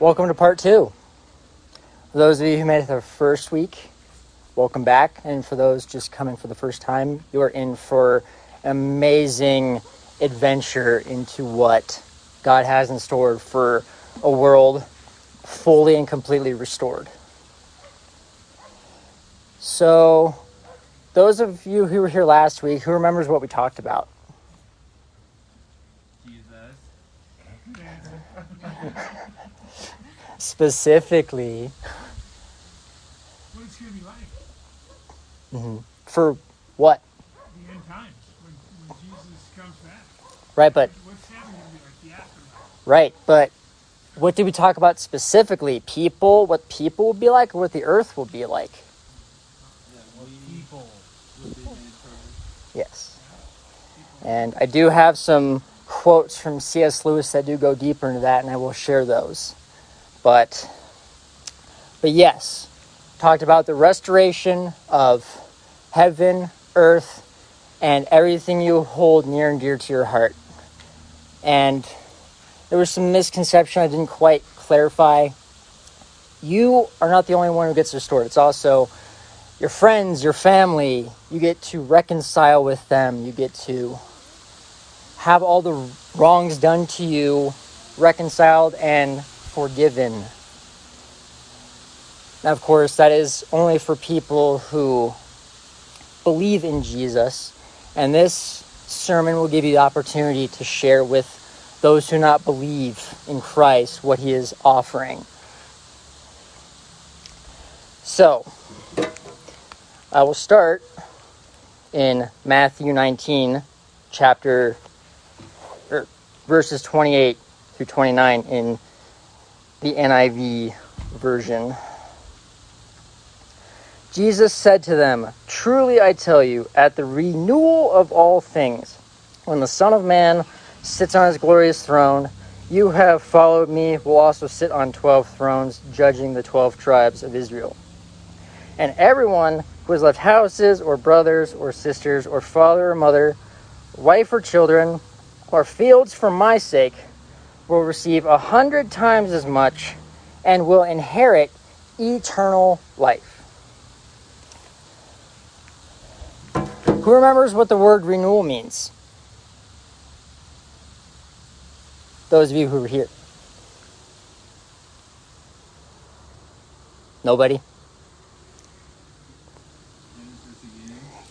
Welcome to part two. For those of you who made it the first week, welcome back. And for those just coming for the first time, you are in for an amazing adventure into what God has in store for a world fully and completely restored. So, those of you who were here last week, who remembers what we talked about? Specifically, What it's going to be like mhm, for what? the end times when, when Jesus comes back. Right, but What's heaven going to be like? The afterlife. right, but what did we talk about specifically? People, what people will be like, or what the earth will be like? People. Yes. And I do have some quotes from C.S. Lewis that do go deeper into that, and I will share those. But, but yes, talked about the restoration of heaven, earth, and everything you hold near and dear to your heart. And there was some misconception I didn't quite clarify. You are not the only one who gets restored. It's also your friends, your family, you get to reconcile with them. You get to have all the wrongs done to you reconciled and forgiven. Now, of course, that is only for people who believe in Jesus. And this sermon will give you the opportunity to share with those who not believe in Christ what he is offering. So, I will start in Matthew 19, chapter er, verses 28 through 29 in the NIV version. Jesus said to them, Truly I tell you, at the renewal of all things, when the Son of Man sits on his glorious throne, you have followed me, will also sit on twelve thrones, judging the twelve tribes of Israel. And everyone who has left houses, or brothers, or sisters, or father or mother, wife or children, or fields for my sake, will receive a hundred times as much and will inherit eternal life. Who remembers what the word renewal means? Those of you who were here. Nobody?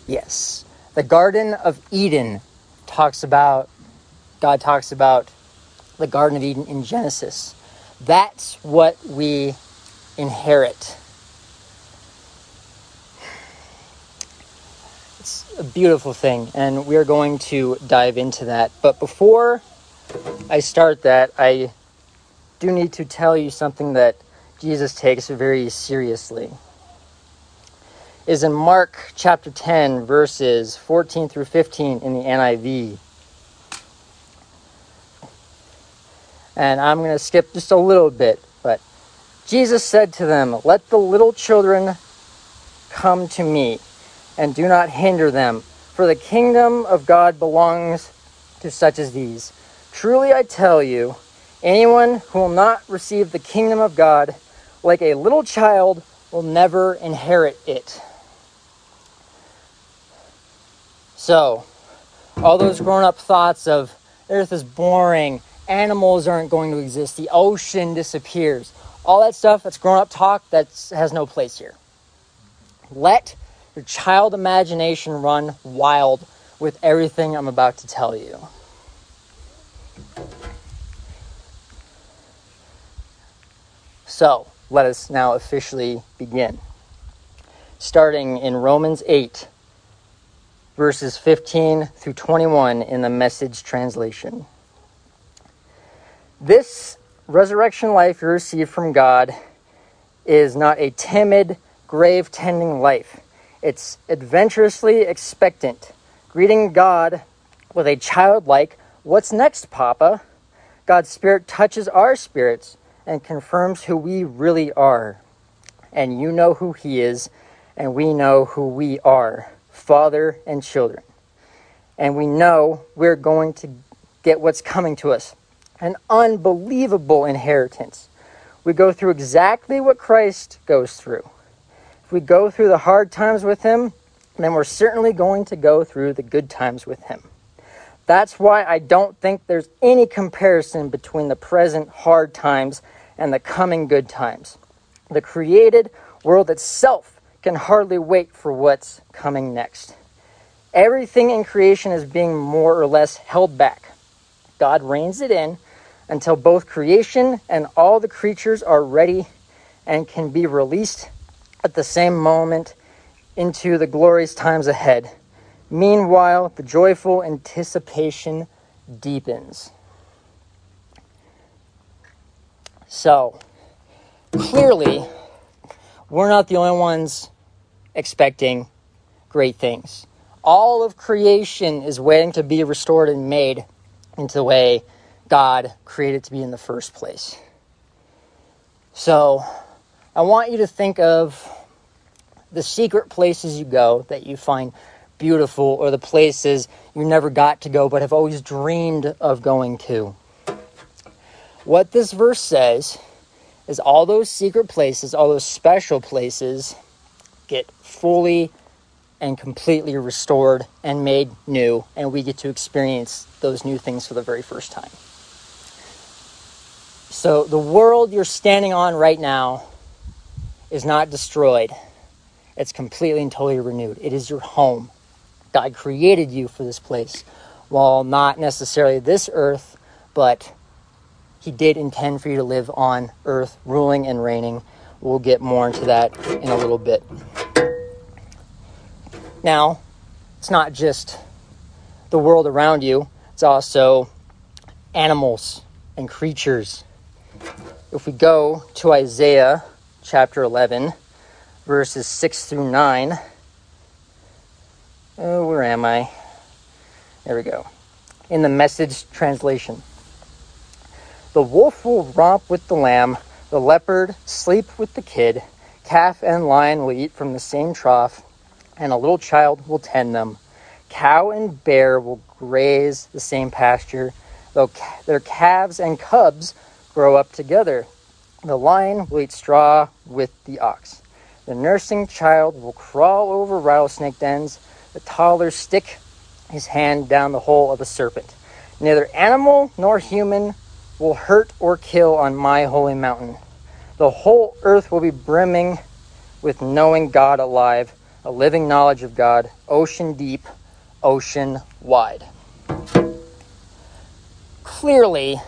Yes. The Garden of Eden talks about, God talks about the Garden of Eden in Genesis. That's what we inherit. It's a beautiful thing, and we are going to dive into that. But before I start that, I do need to tell you something that Jesus takes very seriously. Is in Mark chapter 10, verses 14 through 15 in the NIV. And I'm going to skip just a little bit, but Jesus said to them, Let the little children come to me, and do not hinder them, for the kingdom of God belongs to such as these. Truly I tell you, anyone who will not receive the kingdom of God like a little child will never inherit it. So, all those grown up thoughts of earth is boring, animals aren't going to exist, the ocean disappears, all that stuff that's grown up talk that has no place here. Let your child imagination run wild with everything I'm about to tell you. So, let us now officially begin. Starting in Romans 8, verses 15 through 21 in the message translation. This resurrection life you receive from God is not a timid, grave tending life. It's adventurously expectant, greeting God with a childlike, What's next, Papa? God's Spirit touches our spirits and confirms who we really are. And you know who He is, and we know who we are father and children. And we know we're going to get what's coming to us an unbelievable inheritance. we go through exactly what Christ goes through. If we go through the hard times with Him, then we're certainly going to go through the good times with Him. That's why I don't think there's any comparison between the present hard times and the coming good times. The created world itself can hardly wait for what's coming next. Everything in creation is being more or less held back. God reins it in until both creation and all the creatures are ready and can be released at the same moment into the glorious times ahead. Meanwhile, the joyful anticipation deepens. So, clearly, we're not the only ones expecting great things. All of creation is waiting to be restored and made into the way God created to be in the first place. So, I want you to think of the secret places you go that you find beautiful or the places you never got to go but have always dreamed of going to. What this verse says is all those secret places, all those special places get fully and completely restored and made new, and we get to experience those new things for the very first time. So, the world you're standing on right now is not destroyed, it's completely and totally renewed. It is your home. God created you for this place. While not necessarily this earth, but He did intend for you to live on earth, ruling and reigning. We'll get more into that in a little bit. Now, it's not just the world around you, it's also animals and creatures. If we go to Isaiah chapter 11, verses 6 through 9, oh, where am I? There we go. In the message translation. The wolf will romp with the lamb, the leopard sleep with the kid, calf and lion will eat from the same trough and a little child will tend them. Cow and bear will graze the same pasture, though their calves and cubs grow up together. The lion will eat straw with the ox. The nursing child will crawl over rattlesnake dens. The toddler stick his hand down the hole of a serpent. Neither animal nor human will hurt or kill on my holy mountain. The whole earth will be brimming with knowing God alive a living knowledge of God, ocean deep, ocean wide. Clearly,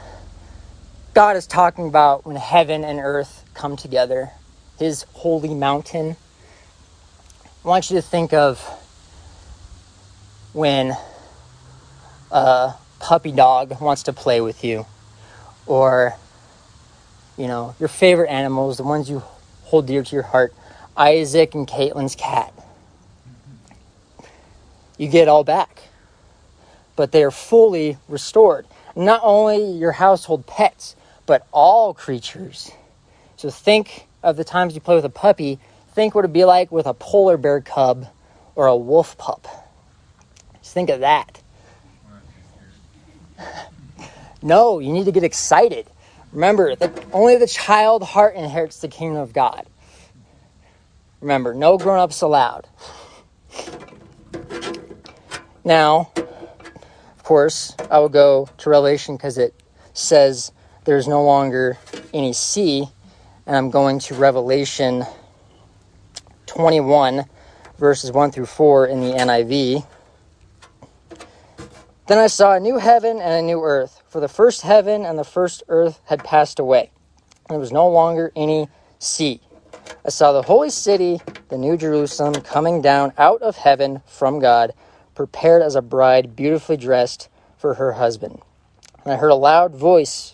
God is talking about when heaven and earth come together, his holy mountain. I want you to think of when a puppy dog wants to play with you, or, you know, your favorite animals, the ones you hold dear to your heart, Isaac and Caitlin's cat you get all back. But they are fully restored. Not only your household pets, but all creatures. So think of the times you play with a puppy. Think what it'd be like with a polar bear cub or a wolf pup. Just think of that. no, you need to get excited. Remember that only the child heart inherits the kingdom of God. Remember, no grown ups allowed. Now, of course, I will go to Revelation because it says there's no longer any sea, and I'm going to Revelation 21, verses 1 through 4 in the NIV. Then I saw a new heaven and a new earth, for the first heaven and the first earth had passed away. And there was no longer any sea. I saw the holy city, the new Jerusalem, coming down out of heaven from God prepared as a bride beautifully dressed for her husband. And I heard a loud voice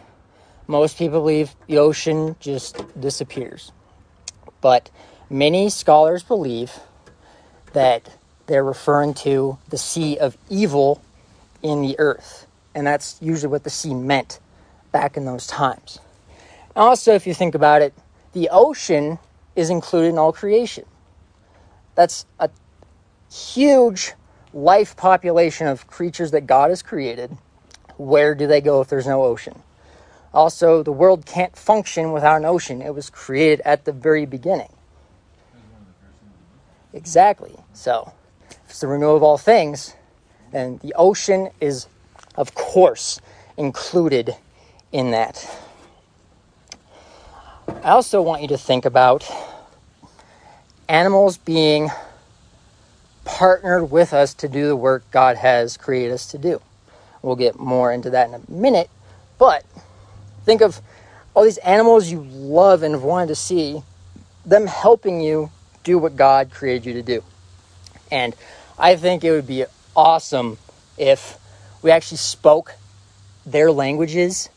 Most people believe the ocean just disappears. But many scholars believe that they're referring to the sea of evil in the earth. And that's usually what the sea meant back in those times. Also, if you think about it, the ocean is included in all creation. That's a huge life population of creatures that God has created. Where do they go if there's no ocean? Also, the world can't function without an ocean. It was created at the very beginning. Exactly. So, it's the renewal of all things, and the ocean is, of course, included in that. I also want you to think about animals being partnered with us to do the work God has created us to do. We'll get more into that in a minute, but think of all these animals you love and have wanted to see, them helping you do what God created you to do. And I think it would be awesome if we actually spoke their languages,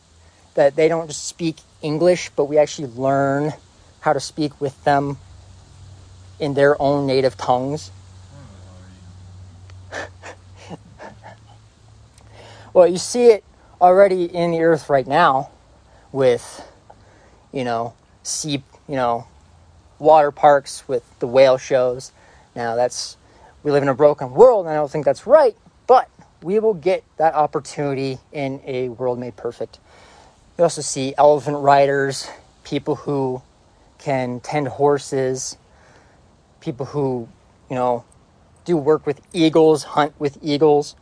that they don't just speak English, but we actually learn how to speak with them in their own native tongues. well, you see it already in the earth right now with, you know, sea, you know, water parks with the whale shows. Now that's we live in a broken world, and I don't think that's right. But we will get that opportunity in a world made perfect. You also see elephant riders, people who can tend horses, people who, you know, do work with eagles, hunt with eagles.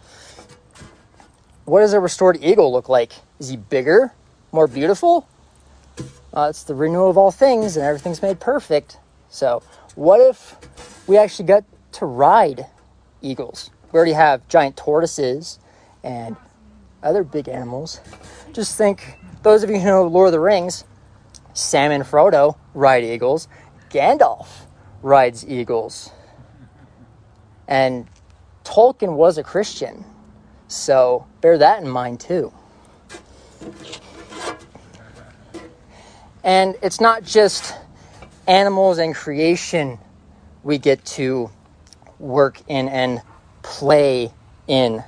What does a restored eagle look like? Is he bigger, more beautiful? Uh, it's the renewal of all things, and everything's made perfect. So, what if we actually got to ride eagles? We already have giant tortoises and other big animals. Just think, those of you who know Lord of the Rings, Sam and Frodo ride eagles. Gandalf rides eagles. And Tolkien was a Christian. So bear that in mind too. And it's not just animals and creation we get to work in and play in.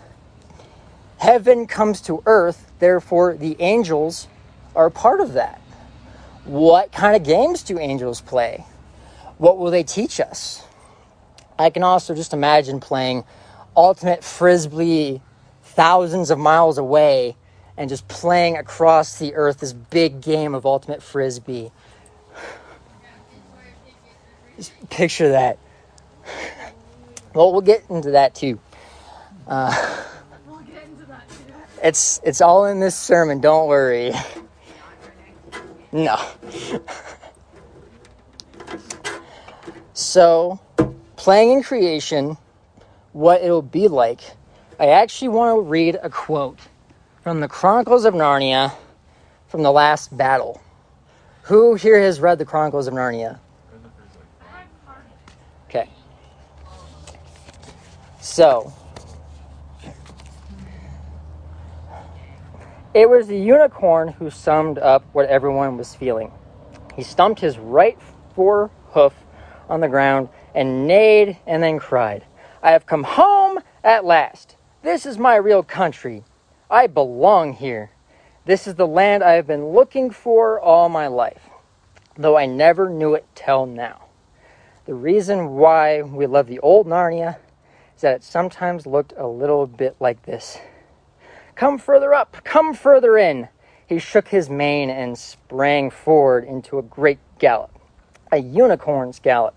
Heaven comes to earth, therefore, the angels are part of that. What kind of games do angels play? What will they teach us? I can also just imagine playing ultimate frisbee thousands of miles away and just playing across the earth this big game of ultimate frisbee. Just picture that. Well, we'll get into that too. Uh, we'll get into that too. it's it's all in this sermon. Don't worry. No. so, playing in creation, what it'll be like. I actually want to read a quote from the Chronicles of Narnia from the last battle. Who here has read the Chronicles of Narnia? Okay. So, it was the unicorn who summed up what everyone was feeling. He stumped his right fore hoof on the ground and neighed and then cried, I have come home at last. This is my real country. I belong here. This is the land I have been looking for all my life, though I never knew it till now. The reason why we love the old Narnia is that it sometimes looked a little bit like this. Come further up, come further in. He shook his mane and sprang forward into a great gallop, a unicorn's gallop,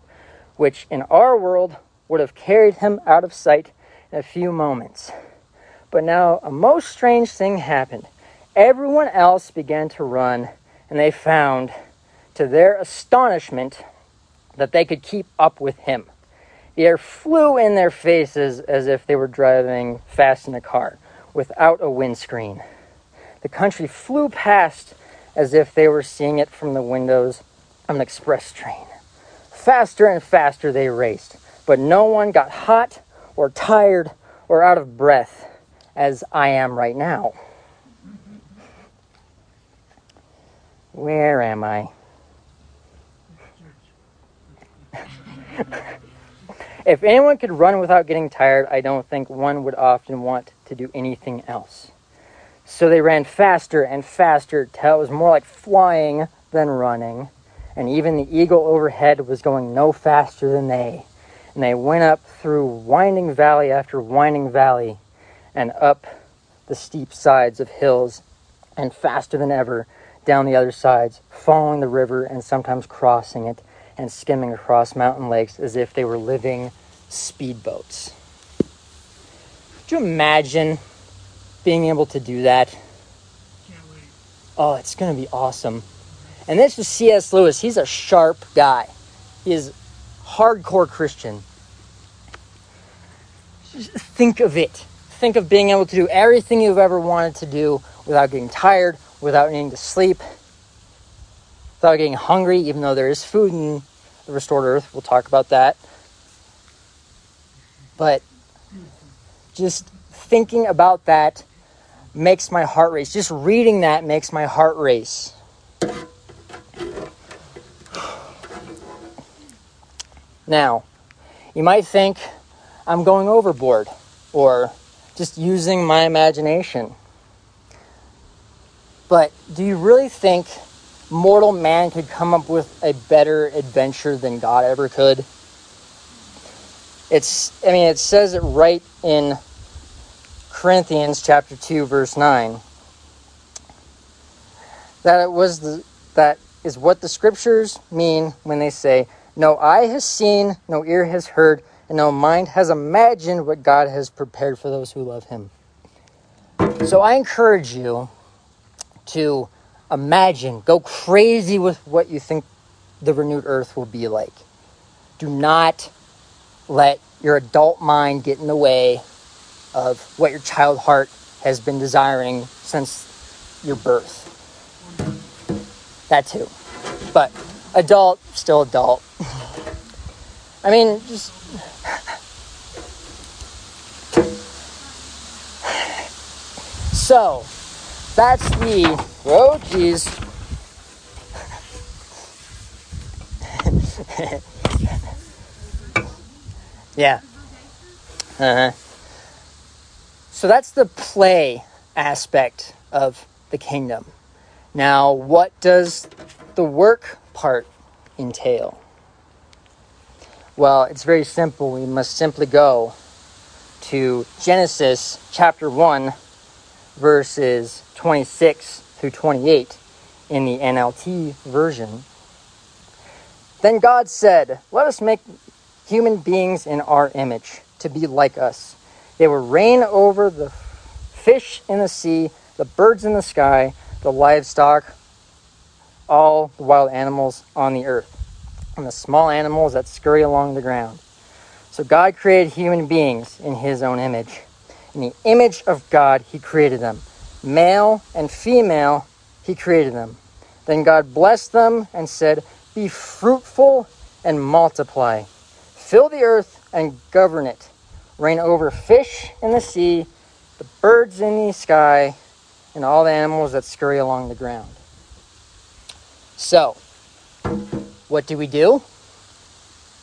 which in our world would have carried him out of sight in a few moments. But now a most strange thing happened. Everyone else began to run, and they found, to their astonishment, that they could keep up with him. The air flew in their faces as if they were driving fast in a car without a windscreen. The country flew past as if they were seeing it from the windows of an express train. Faster and faster they raced, but no one got hot or tired or out of breath as I am right now. Where am I? if anyone could run without getting tired, I don't think one would often want to do anything else. So they ran faster and faster till it was more like flying than running, and even the eagle overhead was going no faster than they. And they went up through winding valley after winding valley, and up the steep sides of hills, and faster than ever down the other sides, following the river and sometimes crossing it and skimming across mountain lakes as if they were living speedboats. Could you imagine being able to do that? Can't wait. Oh, it's going to be awesome. And this was C.S. Lewis. He's a sharp guy. He is hardcore Christian. Just think of it. Think of being able to do everything you've ever wanted to do without getting tired, without needing to sleep, without getting hungry, even though there is food in the restored earth. We'll talk about that. But just thinking about that makes my heart race. Just reading that makes my heart race. Now, you might think I'm going overboard or just using my imagination. But do you really think mortal man could come up with a better adventure than God ever could? It's I mean it says it right in Corinthians chapter 2 verse 9 that it was the that is what the scriptures mean when they say no eye has seen no ear has heard and no mind has imagined what God has prepared for those who love him. So I encourage you to imagine, go crazy with what you think the renewed earth will be like. Do not let your adult mind get in the way of what your child heart has been desiring since your birth. That too. But adult, still adult. I mean, just. So, that's the. Oh, geez. yeah. Uh-huh. So that's the play aspect of the kingdom. Now, what does the work part entail? Well, it's very simple. We must simply go to Genesis chapter 1, verses 26 through 28 in the NLT version. Then God said, Let us make human beings in our image to be like us. They will reign over the fish in the sea, the birds in the sky, the livestock, all the wild animals on the earth, and the small animals that scurry along the ground. So God created human beings in his own image. In the image of God, he created them. Male and female, he created them. Then God blessed them and said, Be fruitful and multiply. Fill the earth and govern it. Reign over fish in the sea, the birds in the sky, and all the animals that scurry along the ground. So, what do we do?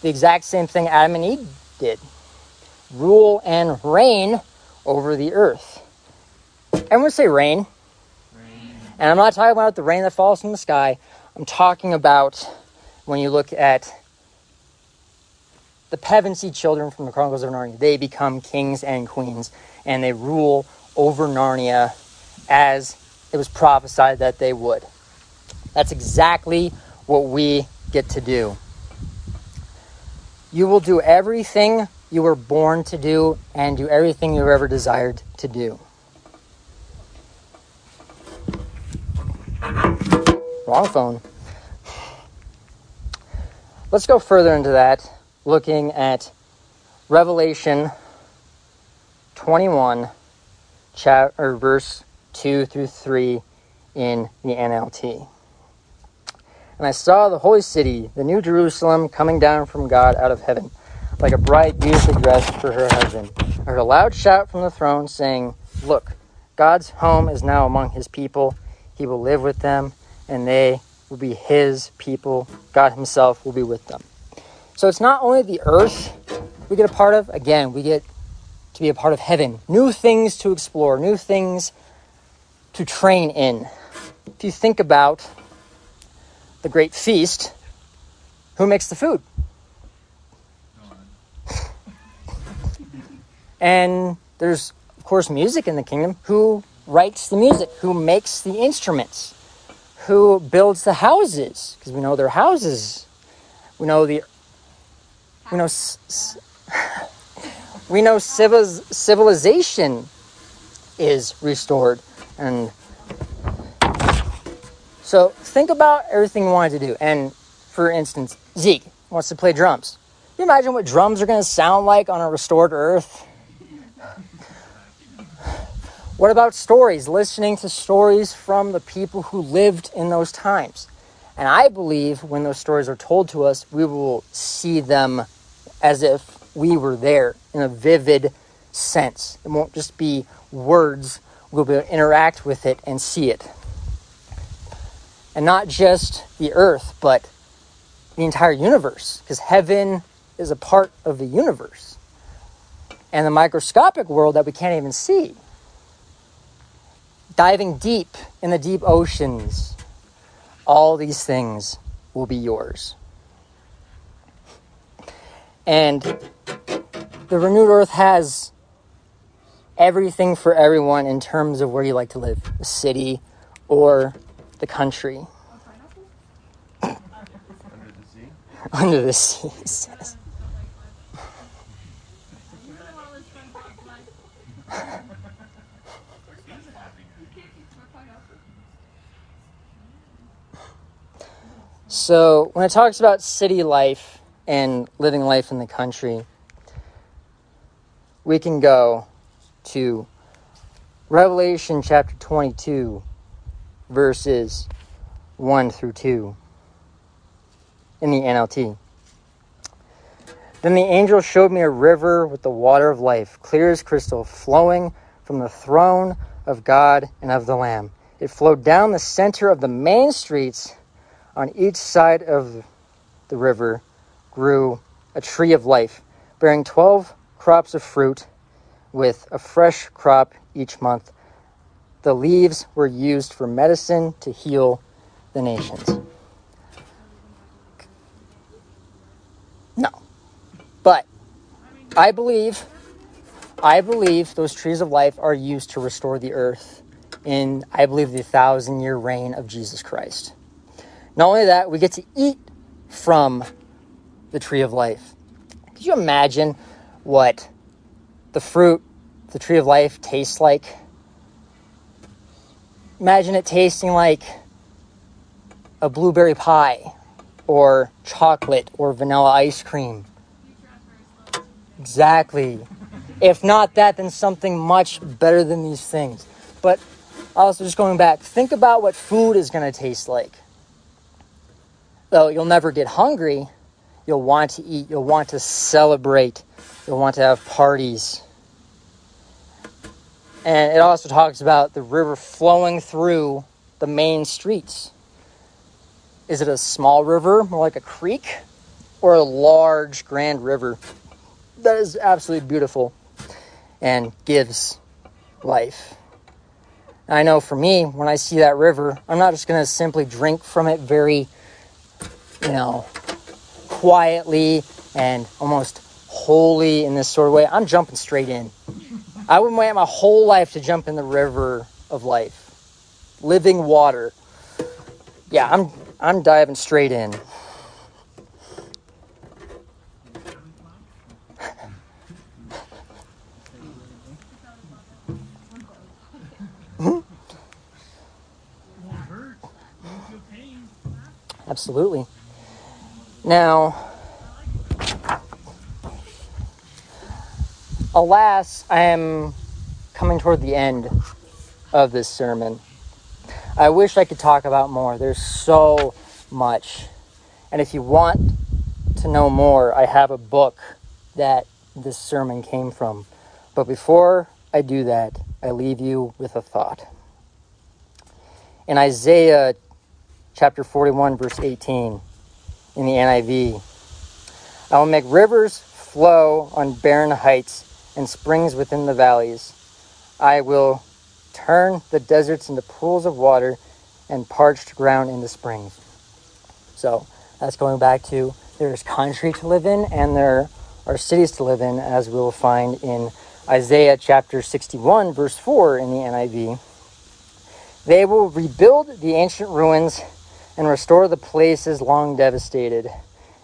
The exact same thing Adam and Eve did rule and reign over the earth. Everyone say rain. Rain. And I'm not talking about the rain that falls from the sky. I'm talking about when you look at the Pevensey children from the Chronicles of Narnia. They become kings and queens, and they rule over Narnia as it was prophesied that they would. That's exactly what we get to do. You will do everything you were born to do and do everything you've ever desired to do. Wrong phone. Let's go further into that, looking at Revelation 21, chapter, verse 2 through 3 in the NLT. And I saw the holy city, the new Jerusalem, coming down from God out of heaven, like a bride beautifully dressed for her husband. I heard a loud shout from the throne saying, Look, God's home is now among his people. He will live with them, and they will be his people. God himself will be with them. So it's not only the earth we get a part of, again, we get to be a part of heaven. New things to explore, new things to train in. If you think about the great feast, who makes the food? and there's, of course, music in the kingdom. Who writes the music? Who makes the instruments? Who builds the houses? Because we know they're houses. We know the. We know. We know civilization is restored, and so think about everything you wanted to do. And for instance, Zeke wants to play drums. Can you imagine what drums are going to sound like on a restored Earth? What about stories? Listening to stories from the people who lived in those times. And I believe when those stories are told to us, we will see them as if we were there in a vivid sense. It won't just be words, we'll be able to interact with it and see it. And not just the earth, but the entire universe, because heaven is a part of the universe. And the microscopic world that we can't even see diving deep in the deep oceans, all these things will be yours. And the renewed earth has everything for everyone in terms of where you like to live the city or the country. Under the sea? Under the sea, So, when it talks about city life and living life in the country, we can go to Revelation chapter 22, verses 1 through 2 in the NLT. Then the angel showed me a river with the water of life, clear as crystal, flowing from the throne of God and of the Lamb. It flowed down the center of the main streets on each side of the river grew a tree of life, bearing twelve crops of fruit, with a fresh crop each month. The leaves were used for medicine to heal the nations. No. But I believe I believe those trees of life are used to restore the earth in I believe the thousand year reign of Jesus Christ. Not only that, we get to eat from the tree of life. Could you imagine what the fruit, the tree of life, tastes like? Imagine it tasting like a blueberry pie or chocolate or vanilla ice cream. Exactly. If not that, then something much better than these things. But also, just going back, think about what food is going to taste like though you'll never get hungry, you'll want to eat, you'll want to celebrate, you'll want to have parties. And it also talks about the river flowing through the main streets. Is it a small river, more like a creek, or a large, grand river? That is absolutely beautiful and gives life. I know for me, when I see that river, I'm not just going to simply drink from it very you know, quietly and almost holy in this sort of way, I'm jumping straight in. I would wait my whole life to jump in the river of life, living water. Yeah, I'm I'm diving straight in. Absolutely. Now, alas, I am coming toward the end of this sermon. I wish I could talk about more. There's so much. And if you want to know more, I have a book that this sermon came from. But before I do that, I leave you with a thought. In Isaiah chapter 41, verse 18 in the NIV. I will make rivers flow on barren heights and springs within the valleys. I will turn the deserts into pools of water and parched ground into springs. So that's going back to there's country to live in and there are cities to live in, as we'll find in Isaiah chapter 61, verse 4 in the NIV. They will rebuild the ancient ruins and restore the places long devastated.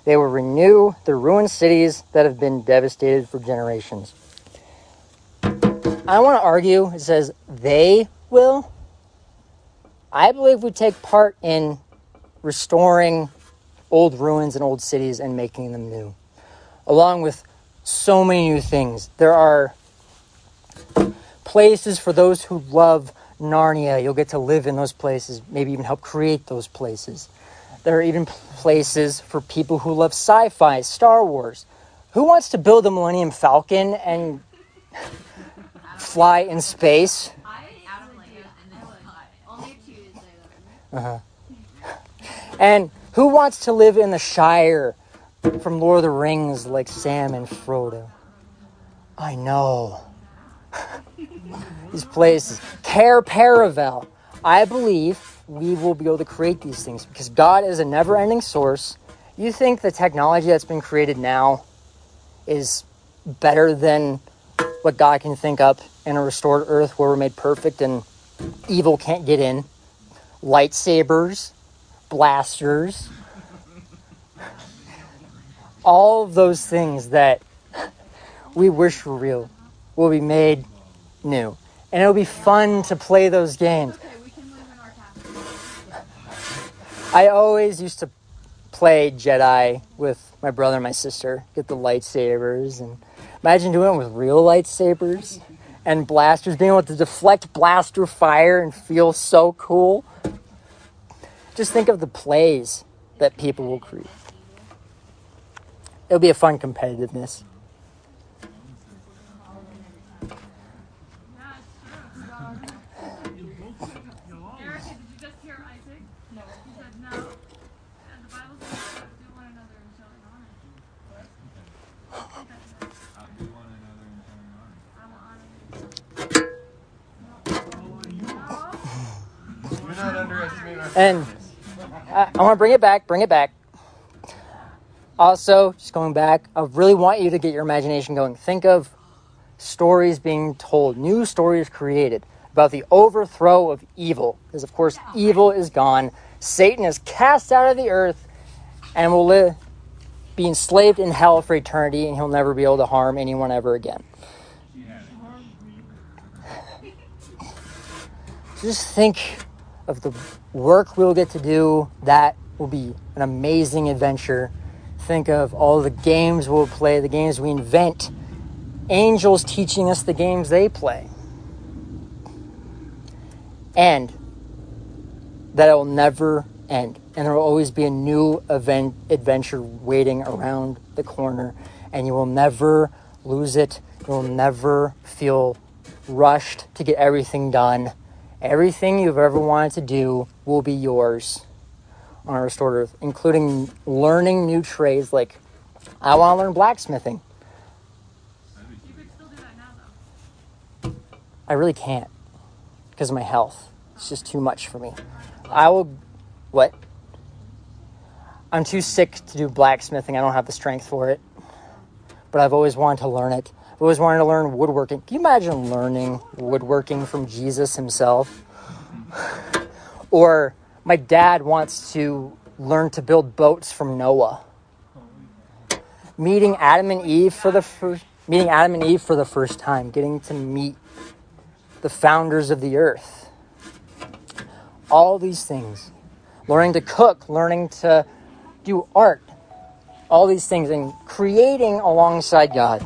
They will renew the ruined cities that have been devastated for generations. I want to argue, it says they will. I believe we take part in restoring old ruins and old cities and making them new, along with so many new things. There are places for those who love Narnia. You'll get to live in those places, maybe even help create those places. There are even places for people who love sci fi, Star Wars. Who wants to build a Millennium Falcon and fly in space? Uh-huh. And who wants to live in the Shire from Lord of the Rings like Sam and Frodo? I know. these places. Cair Paravel. I believe we will be able to create these things because God is a never ending source. You think the technology that's been created now is better than what God can think up in a restored earth where we're made perfect and evil can't get in? Lightsabers, blasters, all of those things that we wish were real will be made new. And it'll be fun to play those games. I always used to play Jedi with my brother and my sister, get the lightsabers, and imagine doing it with real lightsabers and blasters, being able to deflect blaster fire and feel so cool. Just think of the plays that people will create. It'll be a fun competitiveness. Erica, did you just hear Isaac? No. He said no. And the Bible says to do one another and show it honor. I think that's it. Outdo one another and turn on. I will honor you. No. You're not underestimating our And I, I want to bring it back, bring it back. Also, just going back, I really want you to get your imagination going. Think of stories being told, new stories created about the overthrow of evil. Because, of course, evil is gone. Satan is cast out of the earth and will live, be enslaved in hell for eternity, and he'll never be able to harm anyone ever again. Just think of the work we'll get to do. That will be an amazing adventure. Think of all the games we'll play, the games we invent, angels teaching us the games they play. And that it will never end. And there will always be a new event adventure waiting around the corner. And you will never lose it. You will never feel rushed to get everything done. Everything you've ever wanted to do will be yours on earth, including learning new trades like I want to learn blacksmithing. You could still do that now, though. I really can't because of my health. It's just too much for me. I will. What? I'm too sick to do blacksmithing. I don't have the strength for it. But I've always wanted to learn it. I've always wanted to learn woodworking. Can you imagine learning woodworking from Jesus himself? or my dad wants to learn to build boats from Noah. Meeting Adam and Eve for the first meeting Adam and Eve for the first time, getting to meet the founders of the earth. All these things. Learning to cook, learning to do art. All these things and creating alongside God.